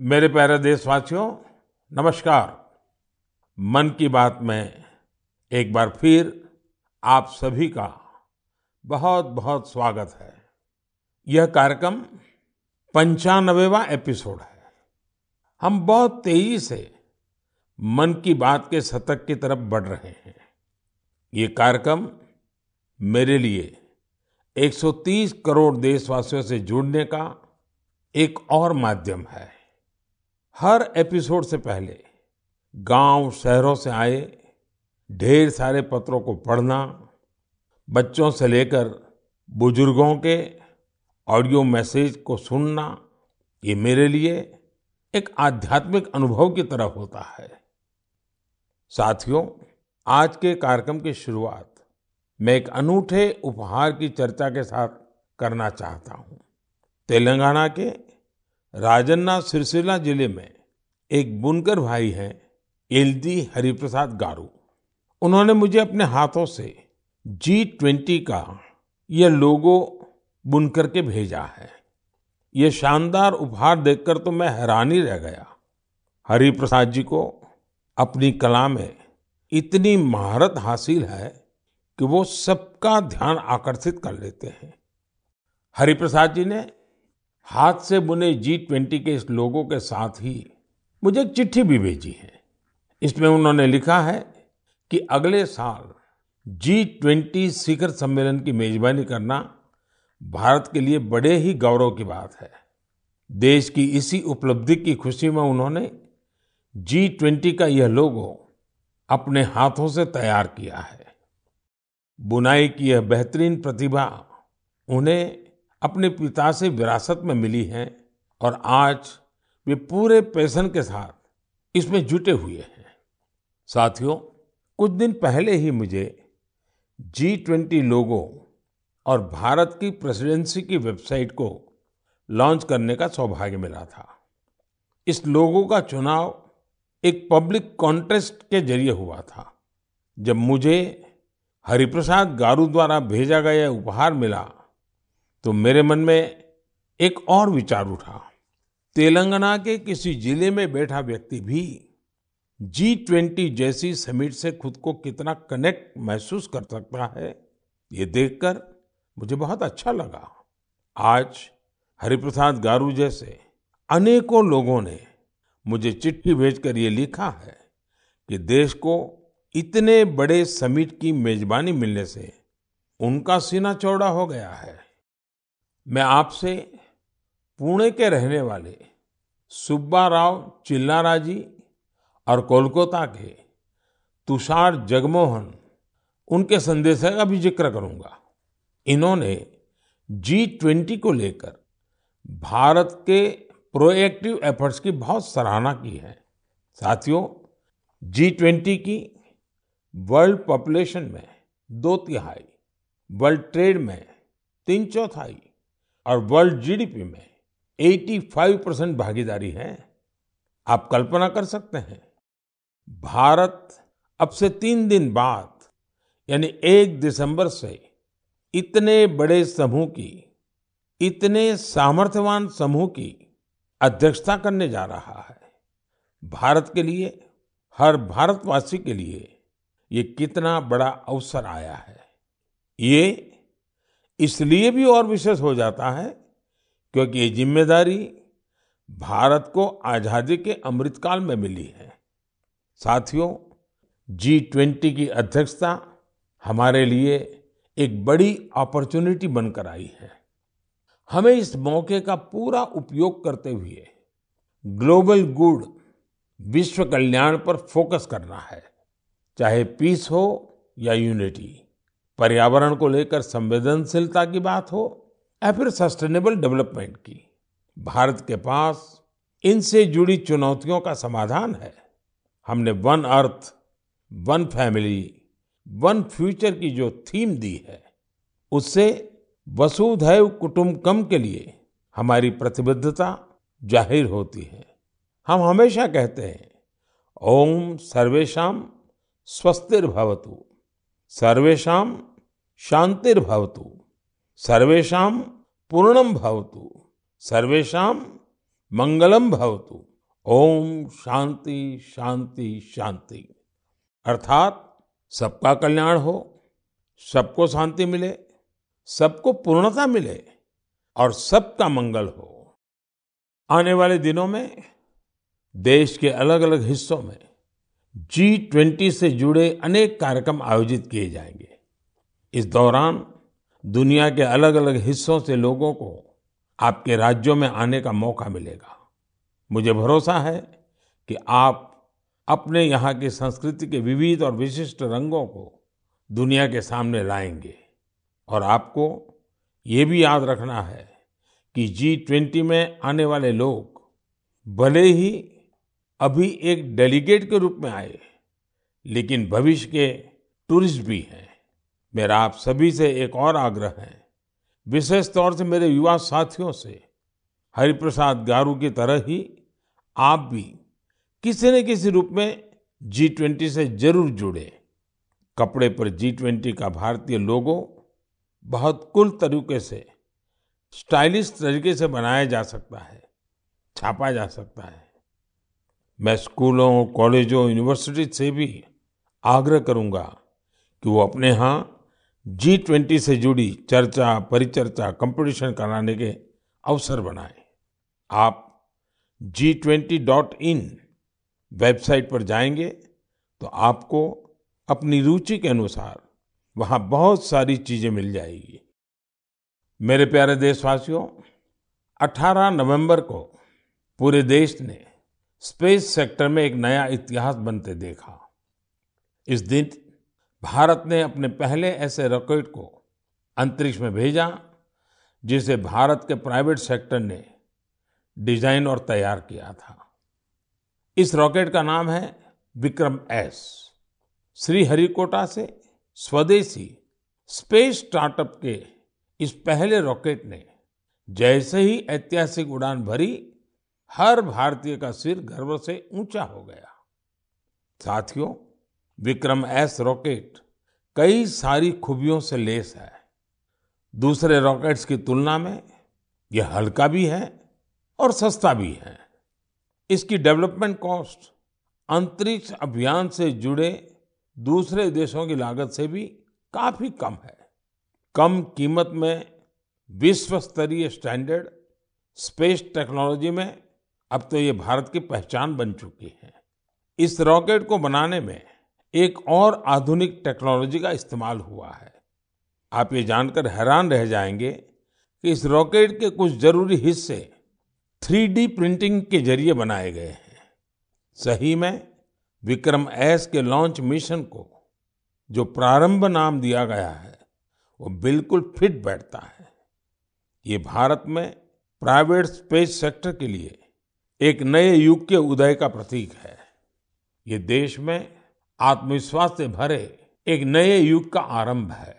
मेरे प्यारे देशवासियों, नमस्कार। मन की बात में एक बार फिर आप सभी का बहुत बहुत स्वागत है। यह कार्यक्रम पंचानवेवा एपिसोड है। हम बहुत तेज़ी से मन की बात के शतक की तरफ़ बढ़ रहे हैं। ये कार्यक्रम मेरे लिए 130 करोड़ देशवासियों से जुड़ने का एक और माध्यम है। हर एपिसोड से पहले गाँव शहरों से आए, ढेर सारे पत्रों को पढ़ना, बच्चों से लेकर बुज़ुर्गों के ऑडियो मैसेज को सुनना, ये मेरे लिए एक आध्यात्मिक अनुभव की तरह होता है। साथियों, आज के कार्यक्रम की शुरुआत मैं एक अनूठे उपहार की चर्चा के साथ करना चाहता हूँ। तेलंगाना के राजन्ना सिरसिला ज़िले में एक बुनकर भाई हैं एलदी हरिप्रसाद गारू। उन्होंने मुझे अपने हाथों से जी ट्वेंटी का यह लोगो बुन करके भेजा है। ये शानदार उपहार देखकर तो मैं हैरान ही रह गया। हरिप्रसाद जी को अपनी कला में इतनी महारत हासिल है कि वो सबका ध्यान आकर्षित कर लेते हैं। हरिप्रसाद जी ने हाथ से बुने जी ट्वेंटी के इस लोगों के साथ ही मुझे एक चिट्ठी भी भेजी है। इसमें उन्होंने लिखा है कि अगले साल जी ट्वेंटी शिखर सम्मेलन की मेजबानी करना भारत के लिए बड़े ही गौरव की बात है। देश की इसी उपलब्धि की खुशी में उन्होंने जी ट्वेंटी का यह लोगो अपने हाथों से तैयार किया है। बुनाई की यह बेहतरीन प्रतिभा उन्हें अपने पिता से विरासत में मिली है और आज वे पूरे पैशन के साथ इसमें जुटे हुए हैं। साथियों, कुछ दिन पहले ही मुझे जी ट्वेंटी लोगों और भारत की प्रेसिडेंसी की वेबसाइट को लॉन्च करने का सौभाग्य मिला था। इस लोगों का चुनाव एक पब्लिक कॉन्टेस्ट के ज़रिए हुआ था। जब मुझे हरिप्रसाद गारू द्वारा भेजा गया उपहार मिला तो मेरे मन में एक और विचार उठा। तेलंगाना के किसी ज़िले में बैठा व्यक्ति भी जी ट्वेंटी जैसी समिट से खुद को कितना कनेक्ट महसूस कर सकता है, ये देखकर मुझे बहुत अच्छा लगा। आज हरिप्रसाद गारू जैसे अनेकों लोगों ने मुझे चिट्ठी भेजकर ये लिखा है कि देश को इतने बड़े समिट की मेजबानी मिलने से उनका सीना चौड़ा हो गया है। मैं आपसे पुणे के रहने वाले सुब्बा राव चिल्लारा जी और कोलकाता के तुषार जगमोहन, उनके संदेश का भी ज़िक्र करूँगा। इन्होंने जी ट्वेंटी को लेकर भारत के प्रोएक्टिव एफर्ट्स की बहुत सराहना की है। साथियों जी ट्वेंटी की वर्ल्ड पॉपुलेशन में दो तिहाई वर्ल्ड ट्रेड में तीन चौथाई और वर्ल्ड जीडीपी में 85 परसेंट भागीदारी है। आप कल्पना कर सकते हैं, भारत अब से तीन दिन बाद, यानी एक दिसंबर से इतने बड़े समूह की, इतने सामर्थ्यवान समूह की अध्यक्षता करने जा रहा है। भारत के लिए, हर भारतवासी के लिए ये कितना बड़ा अवसर आया है। ये इसलिए भी और विशेष हो जाता है क्योंकि ये ज़िम्मेदारी भारत को आज़ादी के अमृतकाल में मिली है। साथियों जी ट्वेंटी की अध्यक्षता हमारे लिए एक बड़ी अपॉर्चुनिटी बनकर आई है। हमें इस मौके का पूरा उपयोग करते हुए ग्लोबल गुड, विश्व कल्याण पर फोकस करना है, चाहे पीस हो या यूनिटी। पर्यावरण को लेकर संवेदनशीलता की बात हो या फिर सस्टेनेबल डेवलपमेंट की। भारत के पास इनसे जुड़ी चुनौतियों का समाधान है। हमने one earth, one family, one future की जो थीम दी है, उससे वसुधैव कुटुंबकम के लिए हमारी प्रतिबद्धता ज़ाहिर होती है। हम हमेशा कहते हैं, ओम सर्वेशम स्वस्तिर्भवतु सर्वेशा शांतिर्भवतु। सर्वेशा पूर्णम भवतु। सर्वेशा मंगलम भवतु। ओम शांति शांति शांति। अर्थात सबका कल्याण हो, सबको शांति मिले, सबको पूर्णता मिले और सबका मंगल हो। आने वाले दिनों में देश के अलग अलग हिस्सों में जी ट्वेंटी से जुड़े अनेक कार्यक्रम आयोजित किए जाएँगे। इस दौरान दुनिया के अलग अलग हिस्सों से लोगों को आपके राज्यों में आने का मौका मिलेगा। मुझे भरोसा है कि आप अपने यहाँ की संस्कृति के विविध और विशिष्ट रंगों को दुनिया के सामने लाएँगे। और आपको ये भी याद रखना है कि जी ट्वेंटी में आने वाले लोग भले ही अभी एक डेलीगेट के रूप में आए, लेकिन भविष्य के टूरिस्ट भी हैं। मेरा आप सभी से एक और आग्रह है। विशेष तौर से मेरे युवा साथियों से, हरिप्रसाद गारू की तरह ही आप भी किसी न किसी रूप में जी ट्वेंटी से ज़रूर जुड़े। कपड़े पर जी ट्वेंटी का भारतीय लोगो बहुत कुल तरीके से स्टाइलिश तरीके से बनाया जा सकता है, छापा जा सकता है। मैं स्कूलों, कॉलेजों यूनिवर्सिटी से भी आग्रह करूँगा कि वो अपने यहाँ जी ट्वेंटी से जुड़ी चर्चा, परिचर्चा कंपटीशन कराने के अवसर बनाएँ। आप G twenty dot in website पर जाएँगे तो आपको अपनी रुचि के अनुसार वहाँ बहुत सारी चीज़ें मिल जाएगी। मेरे प्यारे देशवासियों 18 नवंबर को पूरे देश ने स्पेस सेक्टर में एक नया इतिहास बनते देखा। इस दिन भारत ने अपने पहले ऐसे रॉकेट को अंतरिक्ष में भेजा, जिसे भारत के प्राइवेट सेक्टर ने डिज़ाइन और तैयार किया था। इस रॉकेट का नाम है विक्रम एस। श्रीहरिकोटा से स्वदेशी स्पेस स्टार्टअप के इस पहले रॉकेट ने जैसे ही ऐतिहासिक उड़ान भरी, हर भारतीय का सिर गर्व से ऊँचा हो गया। साथियों विक्रम एस रॉकेट कई सारी खूबियों से लेस है। दूसरे रॉकेट्स की तुलना में यह हल्का भी है और सस्ता भी है। इसकी डेवलपमेंट कॉस्ट अंतरिक्ष अभियान से जुड़े दूसरे देशों की लागत से भी काफ़ी कम है। कम कीमत में विश्व स्तरीय स्टैंडर्ड स्पेस टेक्नोलॉजी में अब तो ये भारत की पहचान बन चुकी है। इस रॉकेट को बनाने में एक और आधुनिक टेक्नोलॉजी का इस्तेमाल हुआ है। आप ये जानकर हैरान रह जाएँगे कि इस रॉकेट के कुछ ज़रूरी हिस्से थ्री प्रिंटिंग के ज़रिए बनाए गए हैं। सही में विक्रम एस के लॉन्च मिशन को जो प्रारंभ नाम दिया गया है, वो बिल्कुल फिट बैठता है। ये भारत में प्राइवेट स्पेस सेक्टर के लिए एक नए युग के उदय का प्रतीक है। ये देश में आत्मविश्वास से भरे एक नए युग का आरंभ है।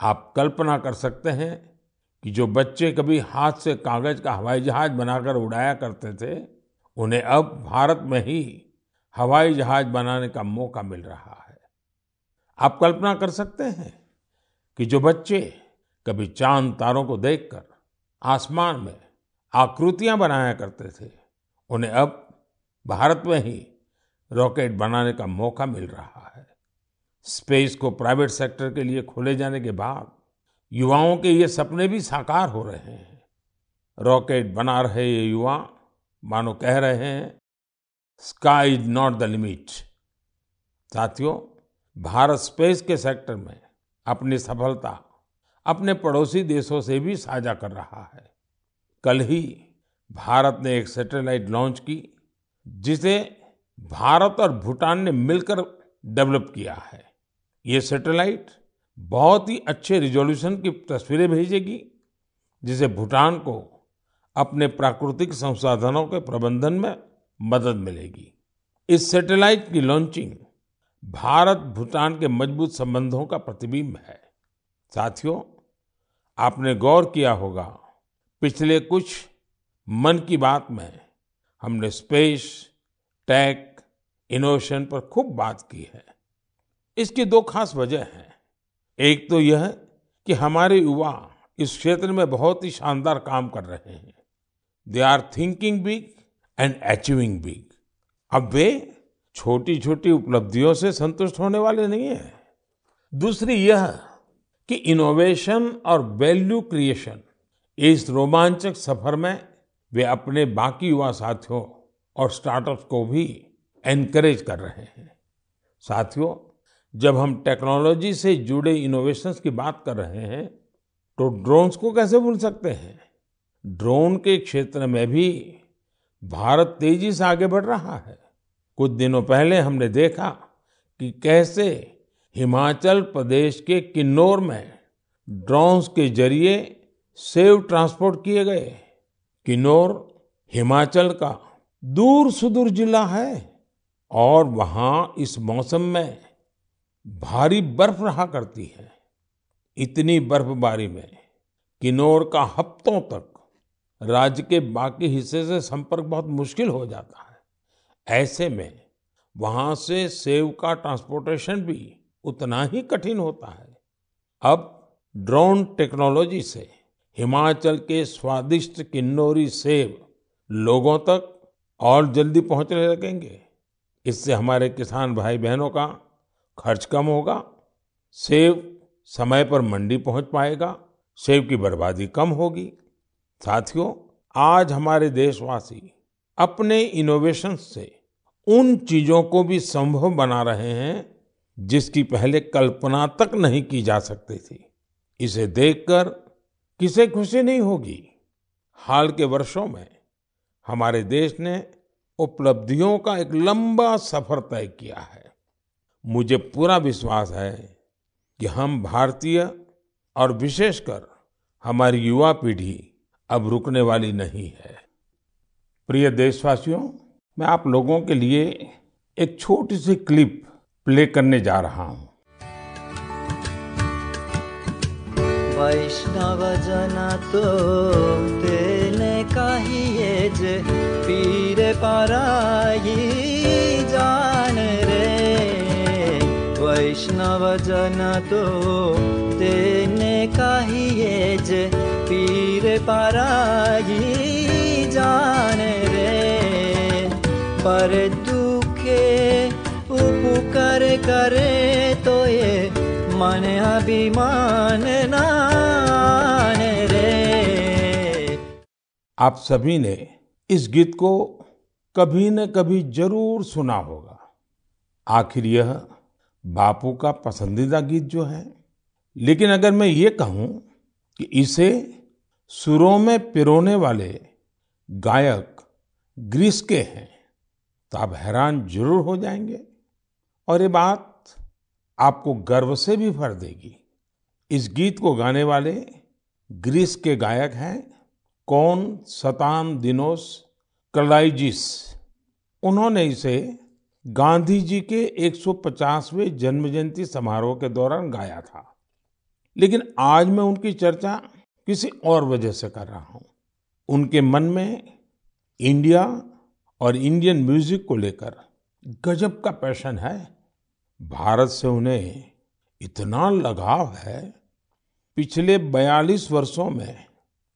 आप कल्पना कर सकते हैं कि जो बच्चे कभी हाथ से कागज़ का हवाई जहाज़ बनाकर उड़ाया करते थे, उन्हें अब भारत में ही हवाई जहाज़ बनाने का मौका मिल रहा है। आप कल्पना कर सकते हैं कि जो बच्चे कभी चाँद तारों को देखकर आसमान में आकृतियाँ बनाया करते थे, उन्हें अब भारत में ही रॉकेट बनाने का मौका मिल रहा है। स्पेस को प्राइवेट सेक्टर के लिए खोले जाने के बाद युवाओं के ये सपने भी साकार हो रहे हैं। रॉकेट बना रहे ये युवा, मानो कह रहे हैं sky is not the limit साथियों, भारत स्पेस के सेक्टर में अपनी सफलता अपने पड़ोसी देशों से भी साझा कर रहा है। कल ही भारत ने एक सैटेलाइट लॉन्च की, जिसे भारत और भूटान ने मिलकर डेवलप किया है। ये सैटेलाइट बहुत ही अच्छे रिजोल्यूशन की तस्वीरें भेजेगी, जिसे भूटान को अपने प्राकृतिक संसाधनों के प्रबंधन में मदद मिलेगी। इस सैटेलाइट की लॉन्चिंग भारत भूटान के मज़बूत संबंधों का प्रतिबिंब है। साथियों, आपने गौर किया होगा, पिछले कुछ मन की बात में हमने स्पेस टेक इनोवेशन पर खूब बात की है। इसकी दो खास वजह हैं। एक तो यह कि हमारे युवा इस क्षेत्र में बहुत ही शानदार काम कर रहे हैं। They are thinking big and achieving big अब वे छोटी-छोटी उपलब्धियों से संतुष्ट होने वाले नहीं हैं। दूसरी यह कि इनोवेशन और वैल्यू क्रिएशन इस रोमांचक सफ़र में वे अपने बाकी युवा साथियों और स्टार्टअप्स को भी एनकरेज कर रहे हैं। साथियों, जब हम टेक्नोलॉजी से जुड़े इनोवेशंस की बात कर रहे हैं तो ड्रोन्स को कैसे भूल सकते हैं? ड्रोन के क्षेत्र में भी भारत तेज़ी से आगे बढ़ रहा है। कुछ दिनों पहले हमने देखा कि कैसे हिमाचल प्रदेश के किन्नौर में ड्रोन्स के ज़रिए सेव ट्रांसपोर्ट किए गए। किन्नौर, हिमाचल का दूर सुदूर जिला है और वहाँ इस मौसम में भारी बर्फ़ रहा करती है। इतनी बर्फबारी में किन्नौर का हफ्तों तक राज्य के बाकी हिस्से से संपर्क बहुत मुश्किल हो जाता है। ऐसे में वहाँ से सेव का ट्रांसपोर्टेशन भी उतना ही कठिन होता है। अब ड्रोन टेक्नोलॉजी से हिमाचल के स्वादिष्ट किन्नौरी सेब लोगों तक और जल्दी पहुँचने लगेंगे। इससे हमारे किसान भाई बहनों का खर्च कम होगा, सेब समय पर मंडी पहुँच पाएगा, सेब की बर्बादी कम होगी। साथियों, आज हमारे देशवासी अपने इनोवेशन से उन चीज़ों को भी संभव बना रहे हैं जिसकी पहले कल्पना तक नहीं की जा सकती थी। इसे देखकर किसे खुशी नहीं होगी? हाल के वर्षों में हमारे देश ने उपलब्धियों का एक लंबा सफ़र तय किया है। मुझे पूरा विश्वास है कि हम भारतीय और विशेषकर हमारी युवा पीढ़ी अब रुकने वाली नहीं है। प्रिय देशवासियों, मैं आप लोगों के लिए एक छोटी सी क्लिप प्ले करने जा रहा हूँ। वैष्णव जन तो कहिए जे पीर पराई जान रे। वैष्णव जन तो तेने कहिए जे पीर पराई जान रे। पर दुखे उपकार करे तो ये मन अभिमान नान रे आप सभी ने इस गीत को कभी न कभी ज़रूर सुना होगा। आखिर यह बापू का पसंदीदा गीत जो है। लेकिन अगर मैं ये कहूँ कि इसे सुरों में पिरोने वाले गायक ग्रीस के हैं तो आप हैरान ज़रूर हो जाएँगे और ये बात आपको गर्व से भी भर देगी। इस गीत को गाने वाले ग्रीस के गायक हैं कौन सतान दिनोस कलाइजिस उन्होंने इसे गांधी जी के 150वें जन्म जयंती समारोह के दौरान गाया था। लेकिन आज मैं उनकी चर्चा किसी और वजह से कर रहा हूँ। उनके मन में इंडिया और इंडियन म्यूज़िक को लेकर गजब का पैशन है। भारत से उन्हें इतना लगाव है। पिछले 42 वर्षों में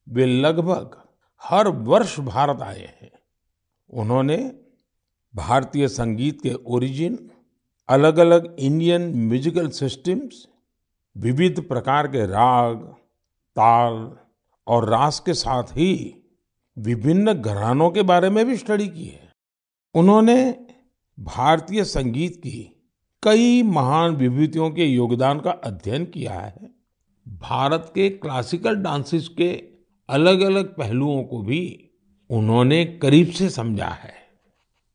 वे लगभग हर वर्ष भारत आए हैं। उन्होंने भारतीय संगीत के ओरिजिन अलग अलग इंडियन म्यूजिकल सिस्टम्स विविध प्रकार के राग, ताल और रास के साथ ही विभिन्न घरानों के बारे में भी स्टडी की है। उन्होंने भारतीय संगीत की कई महान विभूतियों के योगदान का अध्ययन किया है। भारत के क्लासिकल डांसेस के अलग अलग पहलुओं को भी उन्होंने करीब से समझा है।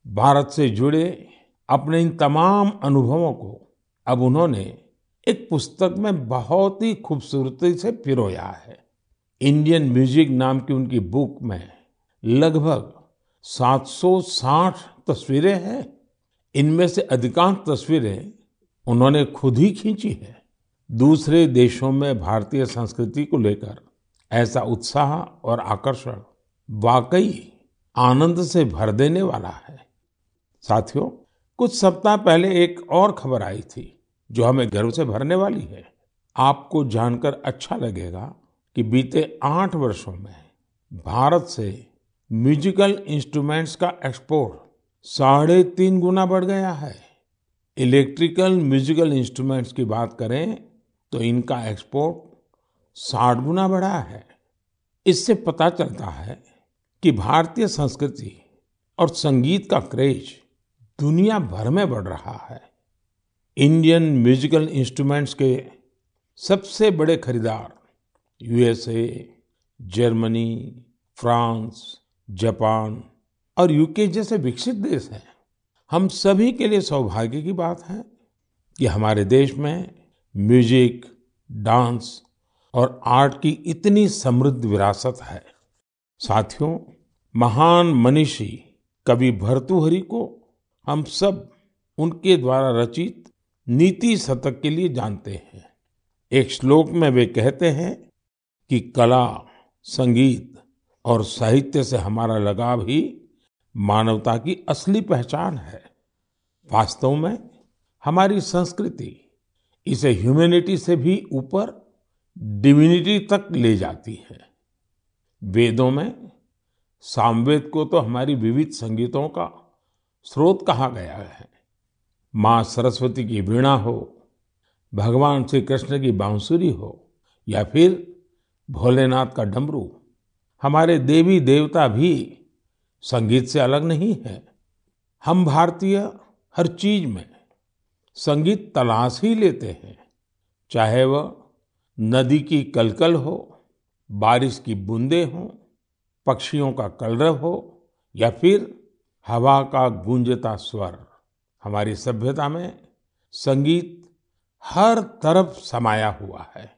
भारत से जुड़े अपने इन तमाम अनुभवों को अब उन्होंने एक पुस्तक में बहुत ही खूबसूरती से पिरोया है। इंडियन म्यूज़िक नाम की उनकी बुक में लगभग 760 तस्वीरें हैं। इनमें से अधिकांश तस्वीरें उन्होंने खुद ही खींची है। दूसरे देशों में भारतीय संस्कृति को लेकर ऐसा उत्साह और आकर्षण वाकई आनंद से भर देने वाला है। साथियों, कुछ सप्ताह पहले एक और खबर आई थी जो हमें गर्व से भरने वाली है। आपको जानकर अच्छा लगेगा कि बीते आठ वर्षों में भारत से म्यूजिकल इंस्ट्रूमेंट्स का एक्सपोर्ट साढ़े तीन गुना बढ़ गया है। इलेक्ट्रिकल म्यूजिकल इंस्ट्रूमेंट्स की बात करें तो इनका एक्सपोर्ट साठ गुना बढ़ा है। इससे पता चलता है कि भारतीय संस्कृति और संगीत का क्रेज दुनिया भर में बढ़ रहा है। इंडियन म्यूजिकल इंस्ट्रूमेंट्स के सबसे बड़े खरीदार यूएसए, जर्मनी, फ्रांस, जापान और यूके जैसे विकसित देश हैं। हम सभी के लिए सौभाग्य की बात है कि हमारे देश में म्यूज़िक, डांस और आर्ट की इतनी समृद्ध विरासत है। साथियों, महान मनीषी कवि भर्तृहरि को हम सब उनके द्वारा रचित नीति शतक के लिए जानते हैं। एक श्लोक में वे कहते हैं कि कला, संगीत और साहित्य से हमारा लगाव ही मानवता की असली पहचान है। वास्तव में हमारी संस्कृति इसे ह्यूमैनिटी से भी ऊपर डिविनिटी तक ले जाती है। वेदों में सामवेद को तो हमारी विविध संगीतों का स्रोत कहा गया है। माँ सरस्वती की वीणा हो, भगवान श्री कृष्ण की बांसुरी हो, या फिर भोलेनाथ का डमरू, हमारे देवी देवता भी संगीत से अलग नहीं है। हम भारतीय हर चीज़ में संगीत तलाश ही लेते हैं, चाहे वह नदी की कलकल हो, बारिश की बूंदे हो, पक्षियों का कलरव हो, या फिर हवा का गूंजता स्वर। हमारी सभ्यता में संगीत हर तरफ़ समाया हुआ है।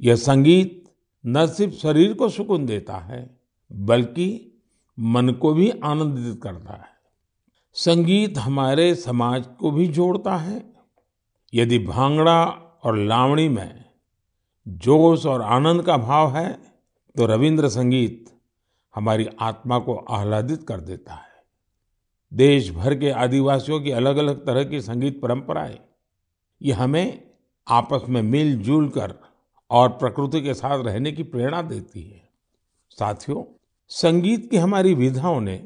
यह संगीत न सिर्फ़ शरीर को सुकून देता है, बल्कि मन को भी आनंदित करता है। संगीत हमारे समाज को भी जोड़ता है। यदि भांगड़ा और लावणी में जोश और आनंद का भाव है तो रविंद्र संगीत हमारी आत्मा को आह्लादित कर देता है। देश भर के आदिवासियों की अलग अलग तरह की संगीत परंपराएँ, ये हमें आपस में मिलजुल कर और प्रकृति के साथ रहने की प्रेरणा देती है। साथियों, संगीत की हमारी विधाओं ने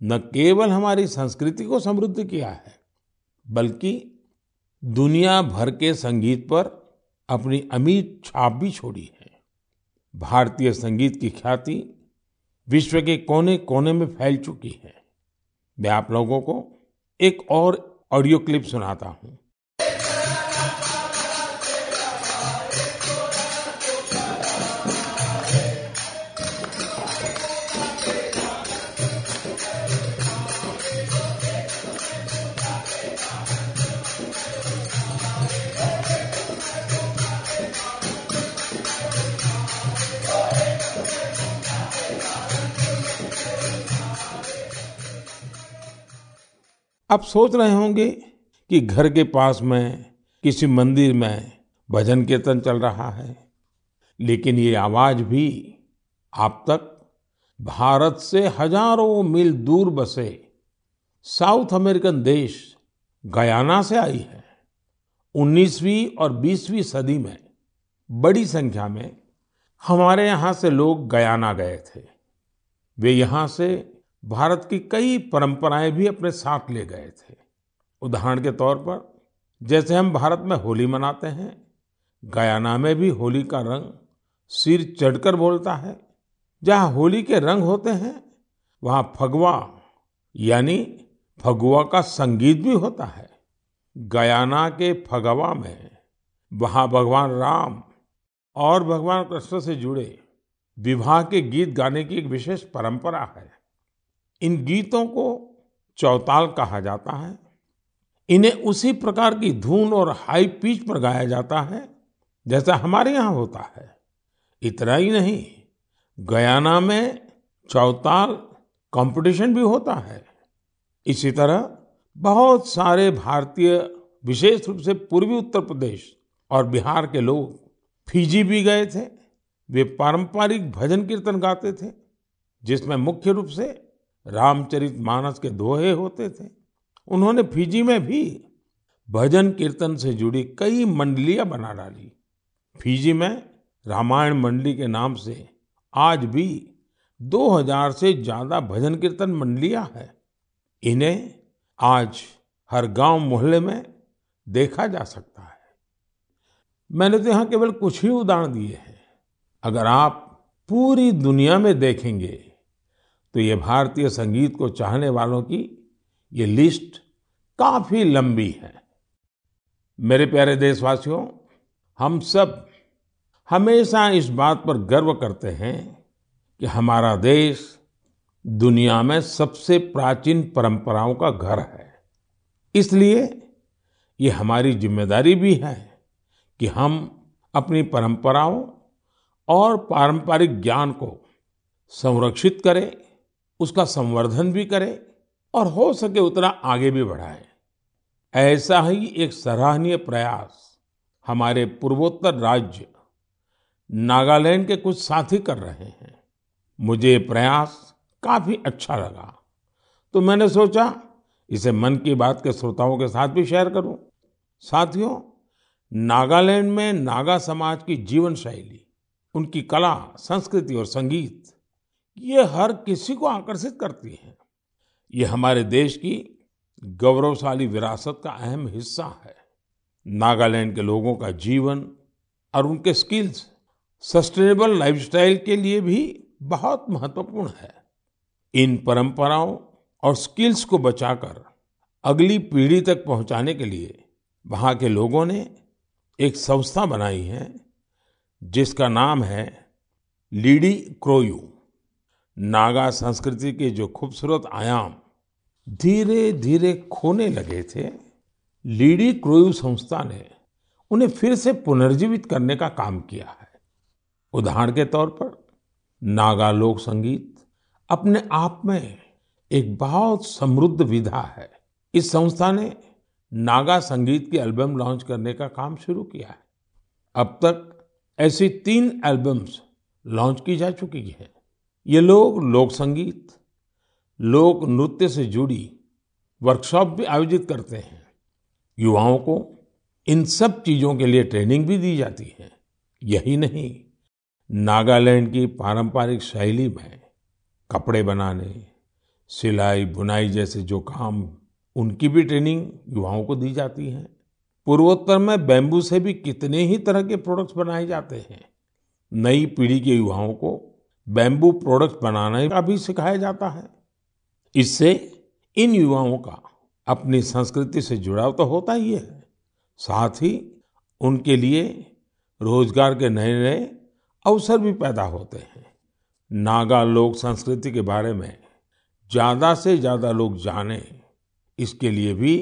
न केवल हमारी संस्कृति को समृद्ध किया है, बल्कि दुनिया भर के संगीत पर अपनी अमीर छाप भी छोड़ी है। भारतीय संगीत की ख्याति विश्व के कोने कोने में फैल चुकी है। मैं आप लोगों को एक और ऑडियो क्लिप सुनाता हूँ। आप सोच रहे होंगे कि घर के पास में किसी मंदिर में भजन कीर्तन चल रहा है, लेकिन ये आवाज़ भी आप तक भारत से हज़ारों मील दूर बसे साउथ अमेरिकन देश गयाना से आई है। 19वीं और 20वीं सदी में बड़ी संख्या में हमारे यहाँ से लोग गयाना गए थे। वे यहाँ से भारत की कई परंपराएँ भी अपने साथ ले गए थे। उदाहरण के तौर पर, जैसे हम भारत में होली मनाते हैं, गयाना में भी होली का रंग सिर चढ़कर बोलता है। जहाँ होली के रंग होते हैं, वहाँ फगवा, यानी फगुआ का संगीत भी होता है। गयाना के फगवा में वहाँ भगवान राम और भगवान कृष्ण से जुड़े विवाह के गीत गाने की एक विशेष परंपरा है। इन गीतों को चौताल कहा जाता है। इन्हें उसी प्रकार की धुन और हाई पिच पर गाया जाता है, जैसा हमारे यहाँ होता है। इतना ही नहीं, गयाना में चौताल कंपटीशन भी होता है। इसी तरह बहुत सारे भारतीय, विशेष रूप से पूर्वी उत्तर प्रदेश और बिहार के लोग फिजी भी गए थे। वे पारंपरिक भजन कीर्तन गाते थे, जिसमें मुख्य रूप से रामचरित मानस के दोहे होते थे। उन्होंने फिजी में भी भजन कीर्तन से जुड़ी कई मंडलियाँ बना डाली। फिजी में रामायण मंडली के नाम से आज भी 2000 से ज़्यादा भजन कीर्तन मंडलियाँ हैं। इन्हें आज हर गाँव मोहल्ले में देखा जा सकता है। मैंने तो यहाँ केवल कुछ ही उदाहरण दिए हैं। अगर आप पूरी दुनिया में देखेंगे तो ये भारतीय संगीत को चाहने वालों की ये लिस्ट काफ़ी लंबी है। मेरे प्यारे देशवासियों, हम सब हमेशा इस बात पर गर्व करते हैं कि हमारा देश दुनिया में सबसे प्राचीन परंपराओं का घर है। इसलिए ये हमारी ज़िम्मेदारी भी है कि हम अपनी परंपराओं और पारंपरिक ज्ञान को संरक्षित करें उसका संवर्धन भी करें और हो सके उतना आगे भी बढ़ाएँ। ऐसा ही एक सराहनीय प्रयास हमारे पूर्वोत्तर राज्य नागालैंड के कुछ साथी कर रहे हैं। मुझे ये प्रयास काफ़ी अच्छा लगा। तो मैंने सोचा इसे मन की बात के श्रोताओं के साथ भी शेयर करूँ। साथियों, नागालैंड में नागा समाज की जीवन शैली उनकी कला, संस्कृति और संगीत ये हर किसी को आकर्षित करती है। ये हमारे देश की गौरवशाली विरासत का अहम हिस्सा है। नागालैंड के लोगों का जीवन और उनके स्किल्स सस्टेनेबल लाइफस्टाइल के लिए भी बहुत महत्वपूर्ण है। इन परंपराओं और स्किल्स को बचाकर अगली पीढ़ी तक पहुँचाने के लिए वहाँ के लोगों ने एक संस्था बनाई है, जिसका नाम है लीडी क्रोयू। नागा संस्कृति के जो खूबसूरत आयाम धीरे धीरे खोने लगे थे, लीडी क्रोयू संस्था ने उन्हें फिर से पुनर्जीवित करने का काम किया है। उदाहरण के तौर पर, नागा लोक संगीत अपने आप में एक बहुत समृद्ध विधा है। इस संस्था ने नागा संगीत की एल्बम लॉन्च करने का काम शुरू किया है। अब तक ऐसी तीन एल्बम्स लॉन्च की जा चुकी है। ये लोग लोक संगीत, लोक नृत्य से जुड़ी वर्कशॉप भी आयोजित करते हैं। युवाओं को इन सब चीज़ों के लिए ट्रेनिंग भी दी जाती है। यही नहीं, नागालैंड की पारंपरिक शैली में कपड़े बनाने, सिलाई बुनाई जैसे जो काम उनकी भी ट्रेनिंग युवाओं को दी जाती है। पूर्वोत्तर में बैम्बू से भी कितने ही तरह के प्रोडक्ट्स बनाए जाते हैं। नई पीढ़ी के युवाओं को बैम्बू प्रोडक्ट्स बनाने का भी सिखाया जाता है। इससे इन युवाओं का अपनी संस्कृति से जुड़ाव तो होता ही है। साथ ही उनके लिए रोज़गार के नए नए अवसर भी पैदा होते हैं। नागा लोक संस्कृति के बारे में ज़्यादा से ज़्यादा लोग जाने, इसके लिए भी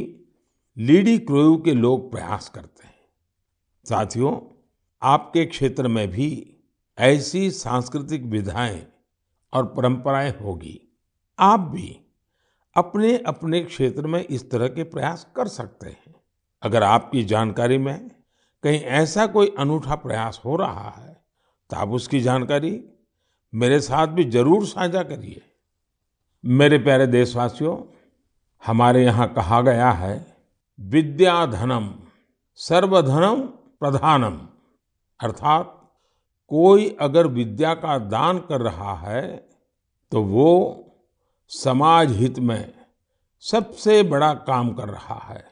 लीडी क्रोयू के लोग प्रयास करते हैं। साथियों, आपके क्षेत्र में भी ऐसी सांस्कृतिक विधाएँ और परंपराएँ होगी। आप भी अपने अपने क्षेत्र में इस तरह के प्रयास कर सकते हैं। अगर आपकी जानकारी में कहीं ऐसा कोई अनूठा प्रयास हो रहा है तो आप उसकी जानकारी मेरे साथ भी ज़रूर साझा करिए। मेरे प्यारे देशवासियों, हमारे यहाँ कहा गया है विद्या धनम सर्वधनम प्रधानम, अर्थात कोई अगर विद्या का दान कर रहा है तो वो समाज हित में सबसे बड़ा काम कर रहा है।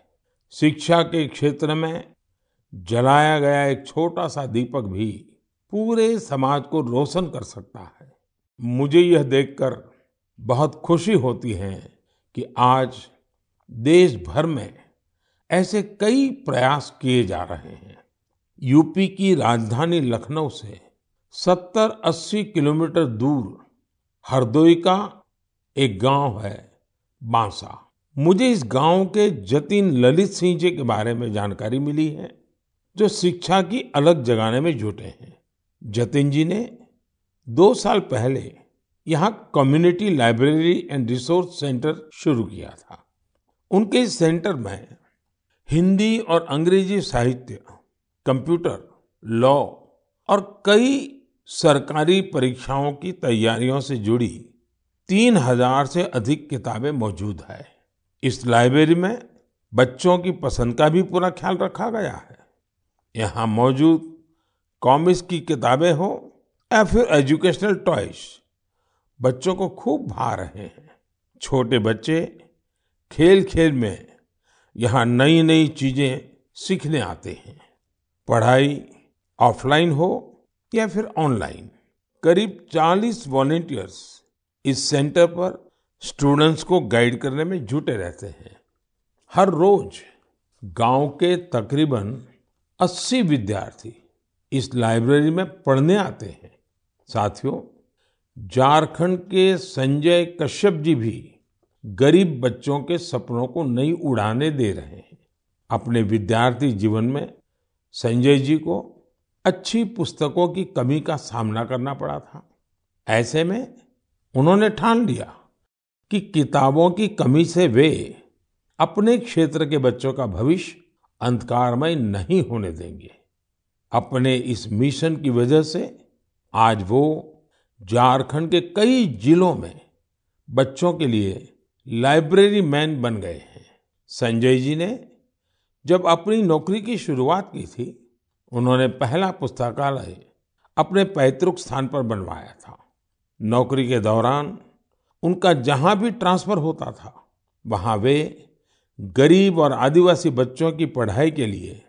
शिक्षा के क्षेत्र में जलाया गया एक छोटा सा दीपक भी पूरे समाज को रोशन कर सकता है। मुझे यह देखकर बहुत खुशी होती है कि आज देश भर में ऐसे कई प्रयास किए जा रहे हैं। यूपी की राजधानी लखनऊ से 70-80 किलोमीटर दूर हरदोई का एक गाँव है, बांसा। मुझे इस गाँव के जतिन ललित सिंह जी के बारे में जानकारी मिली है, जो शिक्षा की अलग जगाने में जुटे हैं। जतिन जी ने दो साल पहले यहाँ community library and resource centre शुरू किया था। उनके इस सेंटर में हिंदी और अंग्रेज़ी साहित्य, कंप्यूटर, लॉ और कई सरकारी परीक्षाओं की तैयारियों से जुड़ी तीन हज़ार से अधिक किताबें मौजूद है। इस लाइब्रेरी में बच्चों की पसंद का भी पूरा ख्याल रखा गया है। यहाँ मौजूद कॉमिक्स की किताबें हो या फिर एजुकेशनल टॉयज, बच्चों को खूब भा रहे हैं। छोटे बच्चे खेल-खेल में यहाँ नई-नई चीज़ें सीखने आते हैं। पढ़ाई ऑफलाइन हो या फिर ऑनलाइन? करीब 40 वॉलेंटियर्स इस सेंटर पर स्टूडेंट्स को गाइड करने में जुटे रहते हैं। हर रोज गाँव के तकरीबन 80 विद्यार्थी इस लाइब्रेरी में पढ़ने आते हैं। साथियों, झारखंड के संजय कश्यप जी भी गरीब बच्चों के सपनों को नई उड़ाने दे रहे हैं। अपने विद्यार्थी जीवन में संजय जी को अच्छी पुस्तकों की कमी का सामना करना पड़ा था। ऐसे में उन्होंने ठान लिया कि किताबों की कमी से वे अपने क्षेत्र के बच्चों का भविष्य अंधकारमय नहीं होने देंगे। अपने इस मिशन की वजह से आज वो झारखंड के कई जिलों में बच्चों के लिए लाइब्रेरी मैन बन गए हैं। संजय जी ने जब अपनी नौकरी की शुरुआत की थी उन्होंने पहला पुस्तकालय अपने पैतृक स्थान पर बनवाया था। नौकरी के दौरान उनका जहाँ भी ट्रांसफ़र होता था, वहाँ वे गरीब और आदिवासी बच्चों की पढ़ाई के लिए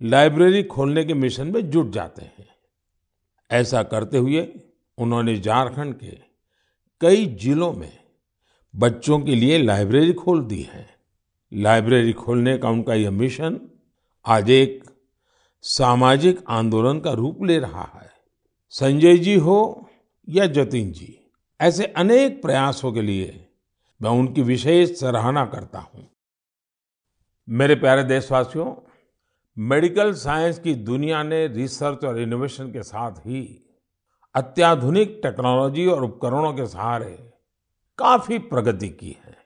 लाइब्रेरी खोलने के मिशन में जुट जाते हैं। ऐसा करते हुए उन्होंने झारखंड के कई जिलों में बच्चों के लिए लाइब्रेरी खोल दी है। लाइब्रेरी खोलने का उनका यह मिशन आज एक सामाजिक आंदोलन का रूप ले रहा है। संजय जी हो या जतिन जी, ऐसे अनेक प्रयासों के लिए मैं उनकी विशेष सराहना करता हूँ। मेरे प्यारे देशवासियों, मेडिकल साइंस की दुनिया ने रिसर्च और इनोवेशन के साथ ही अत्याधुनिक टेक्नोलॉजी और उपकरणों के सहारे काफ़ी प्रगति की है।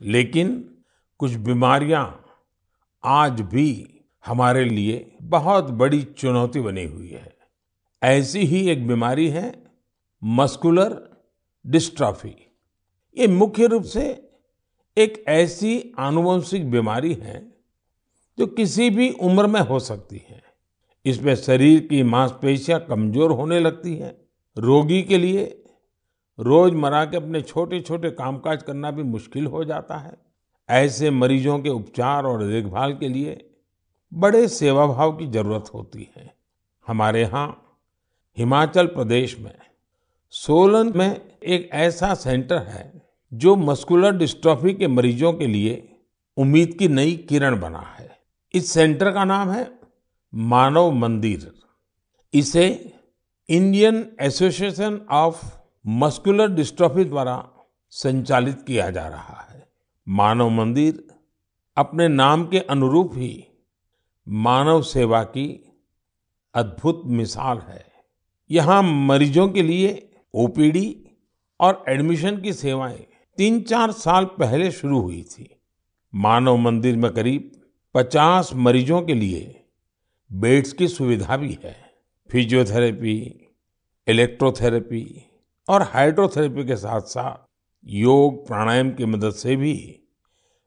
लेकिन कुछ बीमारियाँ आज भी हमारे लिए बहुत बड़ी चुनौती बनी हुई है। ऐसी ही एक बीमारी है, मस्कुलर डिस्ट्रॉफी। ये मुख्य रूप से एक ऐसी आनुवंशिक बीमारी है जो किसी भी उम्र में हो सकती है। इसमें शरीर की मांसपेशियाँ कमज़ोर होने लगती हैं। रोगी के लिए रोज़मर्रा के अपने छोटे छोटे कामकाज करना भी मुश्किल हो जाता है। ऐसे मरीजों के उपचार और देखभाल के लिए बड़े सेवाभाव की ज़रूरत होती है। हमारे यहाँ हिमाचल प्रदेश में सोलन में एक ऐसा सेंटर है जो मस्कुलर डिस्ट्रॉफी के मरीजों के लिए उम्मीद की नई किरण बना है। इस सेंटर का नाम है मानव मंदिर। इसे Indian Association of Muscular Dystrophy द्वारा संचालित किया जा रहा है। मानव मंदिर अपने नाम के अनुरूप ही मानव सेवा की अद्भुत मिसाल है। यहाँ मरीजों के लिए ओपीडी और एडमिशन की सेवाएँ तीन चार साल पहले शुरू हुई थी। मानव मंदिर में करीब 50 मरीजों के लिए बेड्स की सुविधा भी है। फिजियोथेरेपी, इलेक्ट्रोथेरेपी और हाइड्रोथेरेपी के साथ साथ योग प्राणायाम की मदद से भी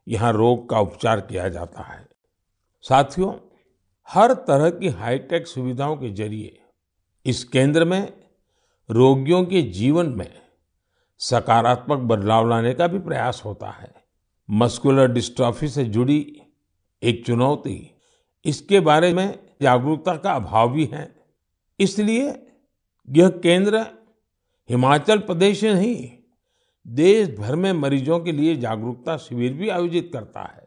यहाँ रोग का उपचार किया जाता है। साथियों हर तरह की हाईटेक सुविधाओं के ज़रिए इस केंद्र में रोगियों के जीवन में सकारात्मक बदलाव लाने का भी प्रयास होता है। मस्कुलर डिस्ट्रॉफी से जुड़ी एक चुनौती, इसके बारे में जागरूकता का अभाव भी है। इसलिए यह केंद्र हिमाचल प्रदेश नहीं देश भर में मरीजों के लिए जागरूकता शिविर भी आयोजित करता है।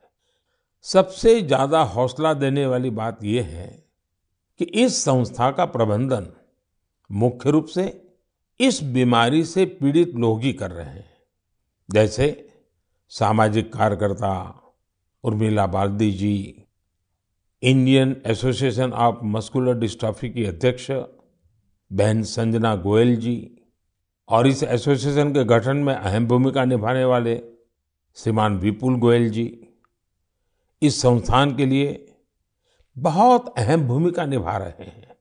सबसे ज़्यादा हौसला देने वाली बात यह है कि इस संस्था का प्रबंधन मुख्य रूप से इस बीमारी से पीड़ित लोग ही कर रहे हैं। जैसे सामाजिक कार्यकर्ता Urmila Baldi ji, Indian Association of Muscular Dystrophy की अध्यक्ष बहन संजना गोयल जी और इस एसोसिएशन के गठन में अहम भूमिका निभाने वाले श्रीमान विपुल गोयल जी। इस संस्थान के लिए बहुत अहम भूमिका निभा रहे हैं।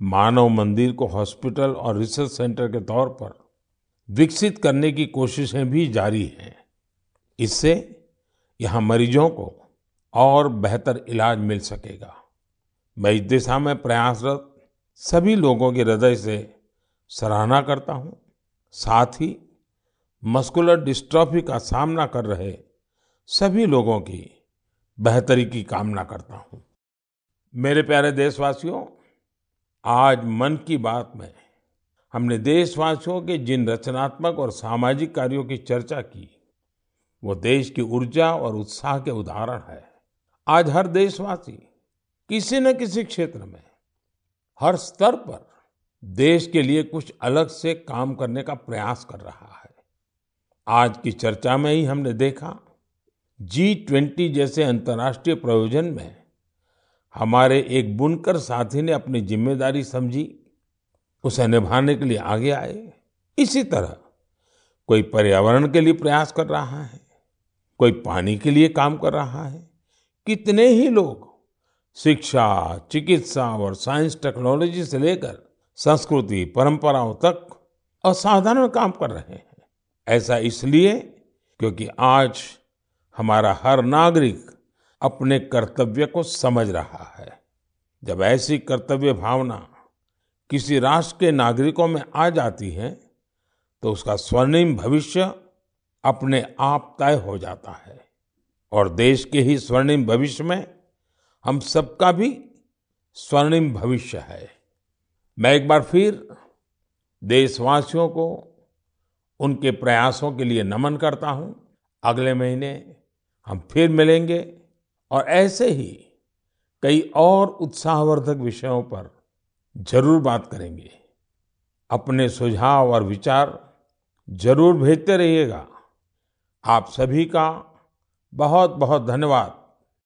मानव मंदिर को हॉस्पिटल और रिसर्च सेंटर के तौर पर विकसित करने की कोशिशें भी जारी हैं। इससे यहाँ मरीजों को और बेहतर इलाज मिल सकेगा। मैं इस दिशा में प्रयासरत सभी लोगों के हृदय से सराहना करता हूँ। साथ ही मस्कुलर डिस्ट्रॉफी का सामना कर रहे सभी लोगों की बेहतरी की कामना करता हूँ। मेरे प्यारे देशवासियों, आज मन की बात में हमने देशवासियों के जिन रचनात्मक और सामाजिक कार्यों की चर्चा की, वो देश की ऊर्जा और उत्साह के उदाहरण है। आज हर देशवासी किसी न किसी क्षेत्र में, हर स्तर पर देश के लिए कुछ अलग से काम करने का प्रयास कर रहा है। आज की चर्चा में ही हमने देखा जी ट्वेंटी जैसे अंतर्राष्ट्रीय प्रयोजन में हमारे एक बुनकर साथी ने अपनी ज़िम्मेदारी समझी, उसे निभाने के लिए आगे आए। इसी तरह कोई पर्यावरण के लिए प्रयास कर रहा है, कोई पानी के लिए काम कर रहा है। कितने ही लोग शिक्षा, चिकित्सा और साइंस टेक्नोलॉजी से लेकर संस्कृति, परंपराओं तक असाधारण काम कर रहे हैं। ऐसा इसलिए क्योंकि आज हमारा हर नागरिक अपने कर्तव्य को समझ रहा है। जब ऐसी कर्तव्य भावना किसी राष्ट्र के नागरिकों में आ जाती है तो उसका स्वर्णिम भविष्य अपने आप तय हो जाता है और देश के ही स्वर्णिम भविष्य में हम सबका भी स्वर्णिम भविष्य है। मैं एक बार फिर देशवासियों को उनके प्रयासों के लिए नमन करता हूँ। अगले महीने हम फिर मिलेंगे। और ऐसे ही कई और उत्साहवर्धक विषयों पर ज़रूर बात करेंगे। अपने सुझाव और विचार ज़रूर भेजते रहिएगा। आप सभी का बहुत बहुत धन्यवाद।